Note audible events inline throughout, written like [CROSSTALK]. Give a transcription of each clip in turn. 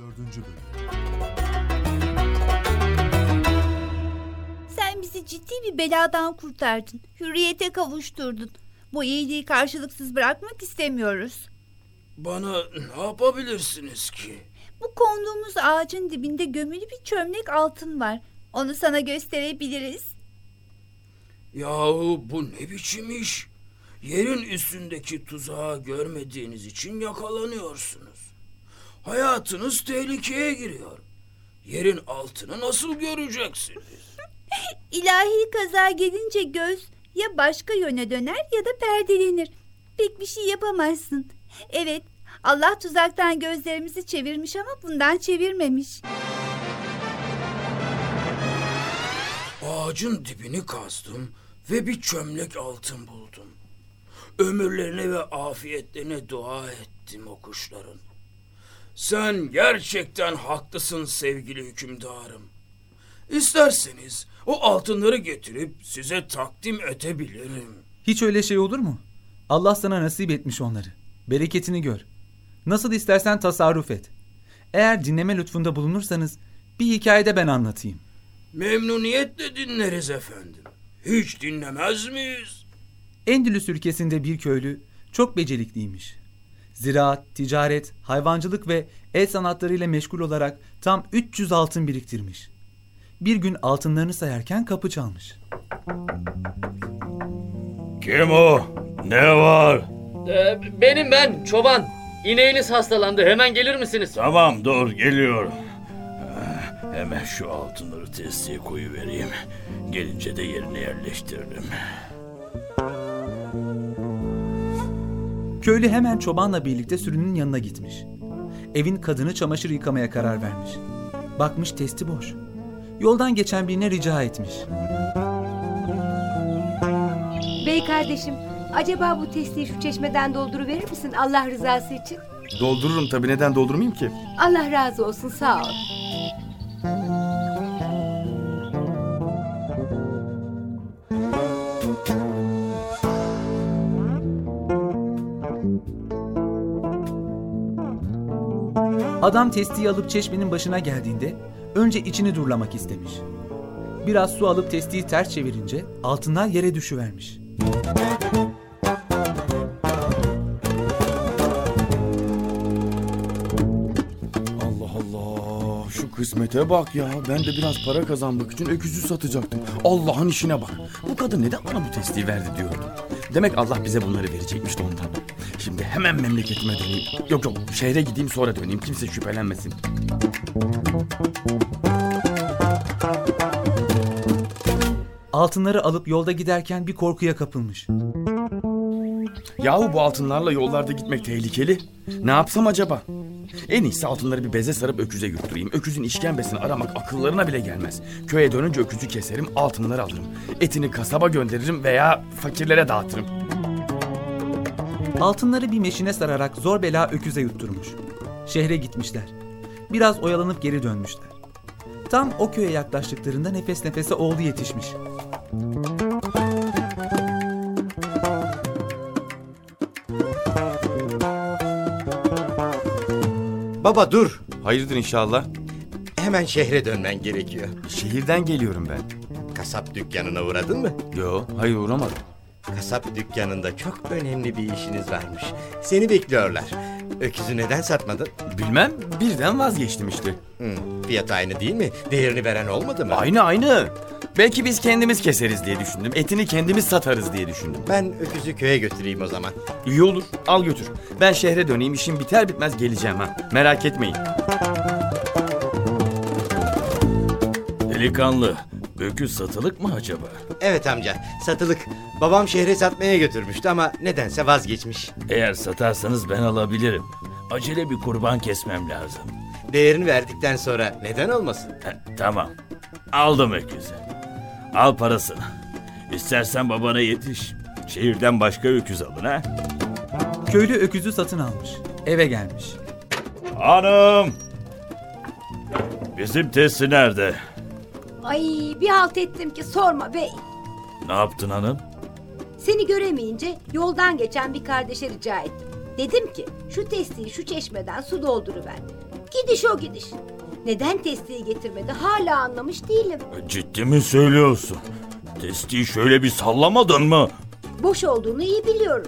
Dördüncü bölüm. Sen bizi ciddi bir beladan kurtardın. Hürriyete kavuşturdun. Bu iyiliği karşılıksız bırakmak istemiyoruz. Bana ne yapabilirsiniz ki? Bu konduğumuz ağacın dibinde gömülü bir çömlek altın var. Onu sana gösterebiliriz. Yahu bu ne biçim iş? Yerin üstündeki tuzağı görmediğiniz için yakalanıyorsunuz. Hayatınız tehlikeye giriyor. Yerin altını nasıl göreceksiniz? [LAUGHS] İlahi kaza gelince göz ya başka yöne döner ya da perdelenir. Pek bir şey yapamazsın. Evet, Allah tuzaktan gözlerimizi çevirmiş ama bundan çevirmemiş. Ağacın dibini kazdım ve bir çömlek altın buldum. Ömürlerine ve afiyetlerine dua ettim o kuşların. Sen gerçekten haklısın sevgili hükümdarım. İsterseniz o altınları getirip size takdim edebilirim. Hiç öyle şey olur mu? Allah sana nasip etmiş onları. Bereketini gör. Nasıl istersen tasarruf et. Eğer dinleme lütfunda bulunursanız bir hikayede ben anlatayım. Memnuniyetle dinleriz efendim. Hiç dinlemez miyiz? Endülüs ülkesinde bir köylü çok becerikliymiş. Ziraat, ticaret, hayvancılık ve el sanatlarıyla meşgul olarak tam 300 altın biriktirmiş. Bir gün altınlarını sayarken kapı çalmış. Kim o? Ne var? Ee, benim ben çoban. İneğiniz hastalandı. Hemen gelir misiniz? Tamam dur geliyorum. Ah, Hemen şu altınları testiye koyu vereyim. Gelince de yerine yerleştiririm. Köylü hemen çobanla birlikte sürünün yanına gitmiş. Evin kadını çamaşır yıkamaya karar vermiş. Bakmış testi boş. Yoldan geçen birine rica etmiş. Bey kardeşim, acaba bu testiyi şu çeşmeden dolduruverir misin Allah rızası için? Doldururum tabii neden doldurmayayım ki? Allah razı olsun, sağ ol. Adam testiyi alıp çeşmenin başına geldiğinde önce içini durlamak istemiş. Biraz su alıp testiyi ters çevirince altınlar yere düşüvermiş. Allah Allah şu kısmete bak ya. Ben de biraz para kazanmak için öküzü satacaktım. Allah'ın işine bak. Bu kadın neden bana bu testiyi verdi diyordum. Demek Allah bize bunları verecekmiş de ondan. Şimdi hemen memleketime döneyim. Yok yok şehre gideyim sonra döneyim. Kimse şüphelenmesin. Altınları alıp yolda giderken bir korkuya kapılmış. Yahu bu altınlarla yollarda gitmek tehlikeli. Ne yapsam acaba? En iyisi altınları bir beze sarıp öküze götüreyim. Öküzün işkembesini aramak akıllarına bile gelmez. Köye dönünce öküzü keserim, altınları alırım. Etini kasaba gönderirim veya fakirlere dağıtırım. Altınları bir meşine sararak zor bela öküze yutturmuş. Şehre gitmişler. Biraz oyalanıp geri dönmüşler. Tam o köye yaklaştıklarında nefes nefese oğlu yetişmiş. Baba dur. Hayırdır inşallah. Hemen şehre dönmen gerekiyor. Şehirden geliyorum ben. Kasap dükkanına uğradın mı? Yo, hayır uğramadım. Kasap dükkanında çok önemli bir işiniz varmış. Seni bekliyorlar. Öküzü neden satmadın? Bilmem, birden vazgeçtim işte. Hmm, fiyat aynı değil mi? Değerini veren olmadı mı? Aynı aynı. Belki biz kendimiz keseriz diye düşündüm. Etini kendimiz satarız diye düşündüm. Ben öküzü köye götüreyim o zaman. İyi olur. Al götür. Ben şehre döneyim. işim biter bitmez geleceğim ha. Merak etmeyin. Delikanlı, öküz satılık mı acaba? Evet amca, satılık. Babam şehre satmaya götürmüştü ama nedense vazgeçmiş. Eğer satarsanız ben alabilirim. Acele bir kurban kesmem lazım. Değerini verdikten sonra neden olmasın? Heh, tamam. Aldım öküzü. Al parasını. İstersen babana yetiş. Şehirden başka öküz alın ha. Köylü öküzü satın almış. Eve gelmiş. Hanım! Bizim testi nerede? Ay bir halt ettim ki sorma bey. Ne yaptın hanım? Seni göremeyince yoldan geçen bir kardeşe rica ettim. Dedim ki şu testiyi şu çeşmeden su dolduruver. Gidiş o gidiş. Neden testiyi getirmedi hala anlamış değilim. Ciddi mi söylüyorsun? Testiyi şöyle bir sallamadın mı? Boş olduğunu iyi biliyorum.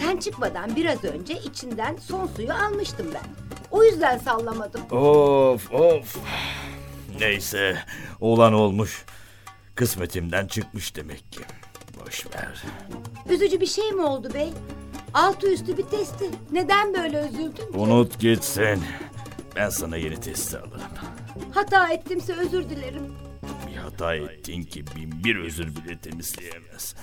Sen çıkmadan biraz önce içinden son suyu almıştım ben. O yüzden sallamadım. Of of. Neyse olan olmuş. Kısmetimden çıkmış demek ki. Boş ver. Üzücü bir şey mi oldu bey? Altı üstü bir testi. Neden böyle üzüldün? ki? Unut gitsin. Ben sana yeni testi alırım. Hata ettimse özür dilerim. Bir hata ettin ki bin bir özür bile temizleyemez.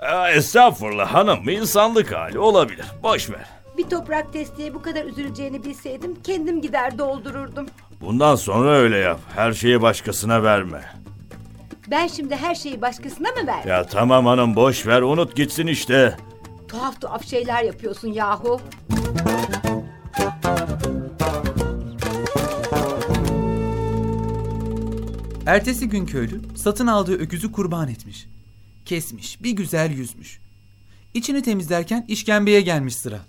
Aa, estağfurullah hanım insanlık hali olabilir. Boş ver. Bir toprak testiye bu kadar üzüleceğini bilseydim kendim gider doldururdum. Bundan sonra öyle yap. Her şeyi başkasına verme. Ben şimdi her şeyi başkasına mı ver? Ya tamam hanım boş ver unut gitsin işte. Tuhaf tuhaf şeyler yapıyorsun yahu. Ertesi gün köylü satın aldığı öküzü kurban etmiş. Kesmiş, bir güzel yüzmüş. İçini temizlerken işkembeye gelmiş sıra.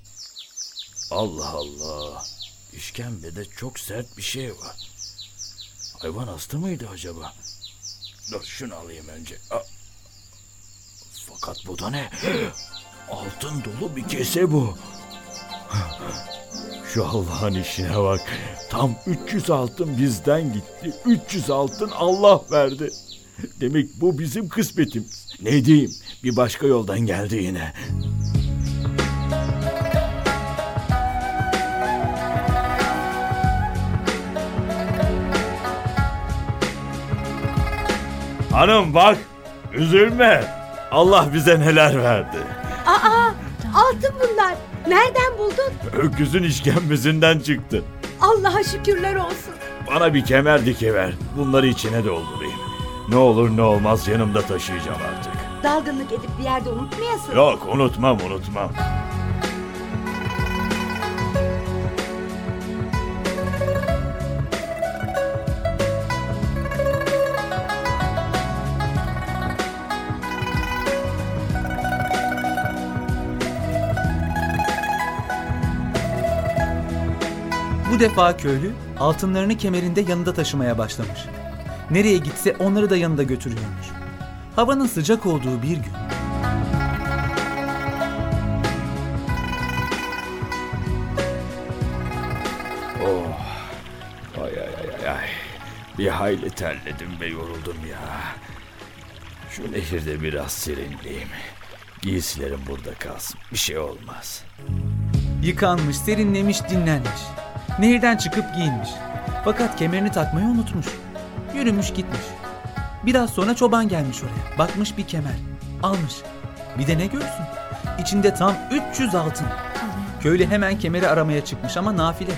Allah Allah. İşkembede çok sert bir şey var. Hayvan hasta mıydı acaba? Dur şunu alayım önce. Fakat bu da ne? [GASPS] Altın dolu bir kese bu. Şu Allah'ın işine bak. Tam 300 altın bizden gitti. 300 altın Allah verdi. Demek bu bizim kısmetimiz. Ne diyeyim? Bir başka yoldan geldi yine. Hanım bak, üzülme. Allah bize neler verdi. Aa altın bunlar. Nereden buldun? Öküzün işkembesinden çıktı. Allah'a şükürler olsun. Bana bir kemer dikiver. Bunları içine doldurayım. Ne olur ne olmaz yanımda taşıyacağım artık. Dalgınlık edip bir yerde unutmayasın. Yok unutmam unutmam. Bu defa köylü altınlarını kemerinde yanında taşımaya başlamış. Nereye gitse onları da yanında götürüyormuş. Havanın sıcak olduğu bir gün Ay ay ay ay ay. Bir hayli terledim ve yoruldum ya. Şu nehirde biraz serinleyeyim. Giysilerim burada kalsın. Bir şey olmaz. yıkanmış, serinlemiş, dinlenmiş. Nehirden çıkıp giyinmiş. Fakat kemerini takmayı unutmuş. Yürümüş gitmiş. Biraz sonra çoban gelmiş oraya. Bakmış bir kemer. Almış. Bir de ne görsün? İçinde tam 300 altın. Köylü hemen kemeri aramaya çıkmış ama nafile.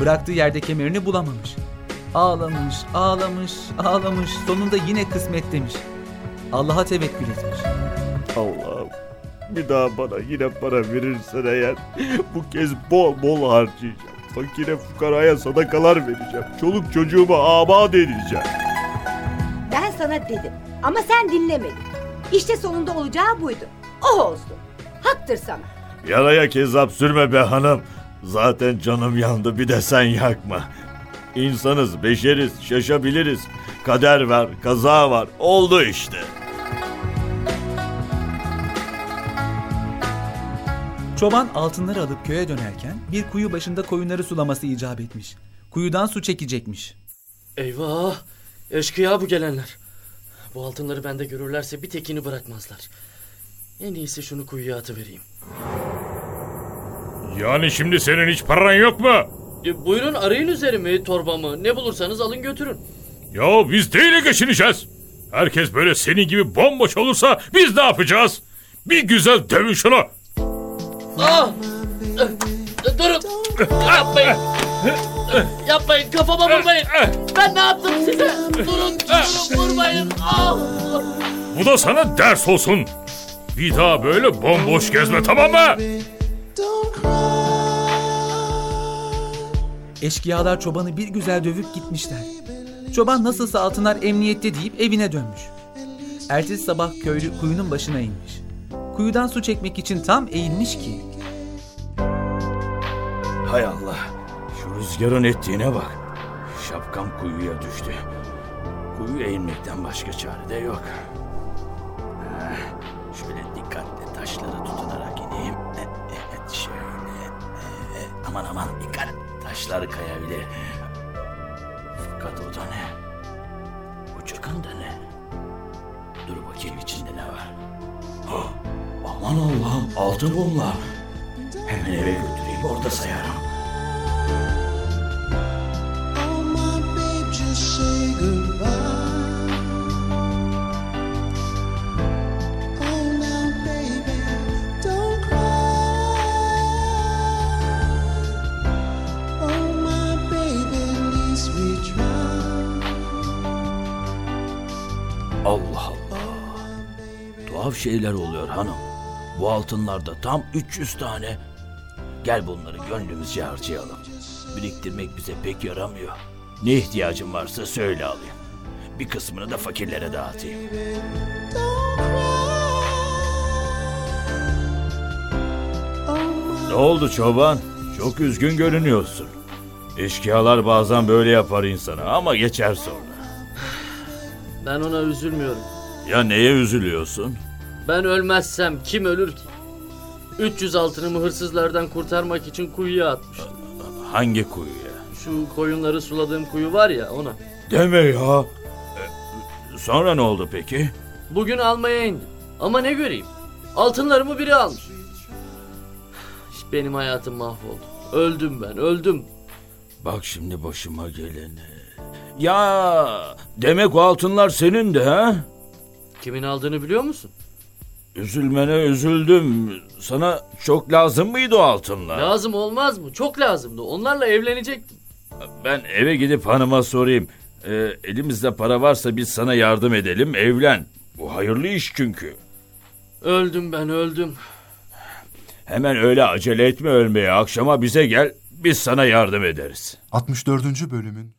Bıraktığı yerde kemerini bulamamış. Ağlamış, ağlamış, ağlamış. Sonunda yine kısmet demiş. Allah'a tevekkül etmiş. Allah'ım bir daha bana yine para verirsen eğer bu kez bol bol harcayacağım. Fakire fukaraya sadakalar vereceğim. Çoluk çocuğumu abat edeceğim. Ben sana dedim ama sen dinlemedin. İşte sonunda olacağı buydu. O olsun. Haktır sana. Yaraya kezzap sürme be hanım. Zaten canım yandı bir de sen yakma. İnsanız, beşeriz, şaşabiliriz. Kader var, kaza var. Oldu işte. Çoban altınları alıp köye dönerken bir kuyu başında koyunları sulaması icap etmiş. Kuyudan su çekecekmiş. Eyvah! Eşkıya bu gelenler. Bu altınları bende görürlerse bir tekini bırakmazlar. En iyisi şunu kuyuya atıvereyim. Yani şimdi senin hiç paran yok mu? E, buyurun arayın üzerimi, torbamı. Ne bulursanız alın götürün. Ya biz neyle geçineceğiz? Herkes böyle senin gibi bomboş olursa biz ne yapacağız? Bir güzel dövün şunu. Ah! E, e, Durun! Yapmayın! Yapmayın, kafama vurmayın! Ben ne yaptım size? Durun, durun, vurmayın! Ah! Bu da sana ders olsun. Bir daha böyle bomboş gezme tamam mı? Eşkıyalar çobanı bir güzel dövüp gitmişler. Çoban nasılsa altınlar emniyette deyip evine dönmüş. Ertesi sabah köylü kuyunun başına inmiş. Kuyudan su çekmek için tam eğilmiş ki Hay Allah. Şu Rüzgarın ettiğine bak. Şapkam kuyuya düştü. Kuyuya inmekten başka çare de yok. Ah, Şöyle dikkatli taşları tutunarak ineyim. Evet şöyle. Evet, Aman aman dikkat. Taşlar kayabilir. Fakat o da ne? Aman Allah'ım altın bunlar. Hemen eve götüreyim orada sayarım. Oh, my babe, just say goodbye. Oh, now, baby, don't cry. Oh, my baby, at least we try. Allah Allah. Tuhaf şeyler oluyor hanım. Bu altınlarda tam 300 tane. Gel bunları gönlümüzce harcayalım. Biriktirmek bize pek yaramıyor. Ne ihtiyacın varsa söyle alayım. Bir kısmını da fakirlere dağıtayım. Ne oldu çoban? Çok üzgün görünüyorsun. Eşkıyalar bazen böyle yapar insana ama geçer sonra. Ben ona üzülmüyorum. Ya neye üzülüyorsun? Ben ölmezsem kim ölür ki? 300 altınımı hırsızlardan kurtarmak için kuyuya atmış. Hangi kuyuya? Şu koyunları suladığım kuyu var ya ona. Deme ya. E, Sonra ne oldu peki? Bugün almaya indim. Ama ne göreyim? Altınlarımı biri almış. Benim hayatım mahvoldu. Öldüm ben, öldüm. Bak şimdi başıma geleni. Ya demek o altınlar senin de ha? Kimin aldığını biliyor musun? Üzülmene üzüldüm. Sana çok lazım mıydı o altınlar? Lazım olmaz mı? Çok lazımdı. Onlarla evlenecektim. Ben eve gidip hanıma sorayım. E, elimizde para varsa biz sana yardım edelim evlen. Bu hayırlı iş çünkü. Öldüm ben, öldüm. Hemen öyle acele etme ölmeye. Akşama bize gel. Biz sana yardım ederiz. 64. bölümün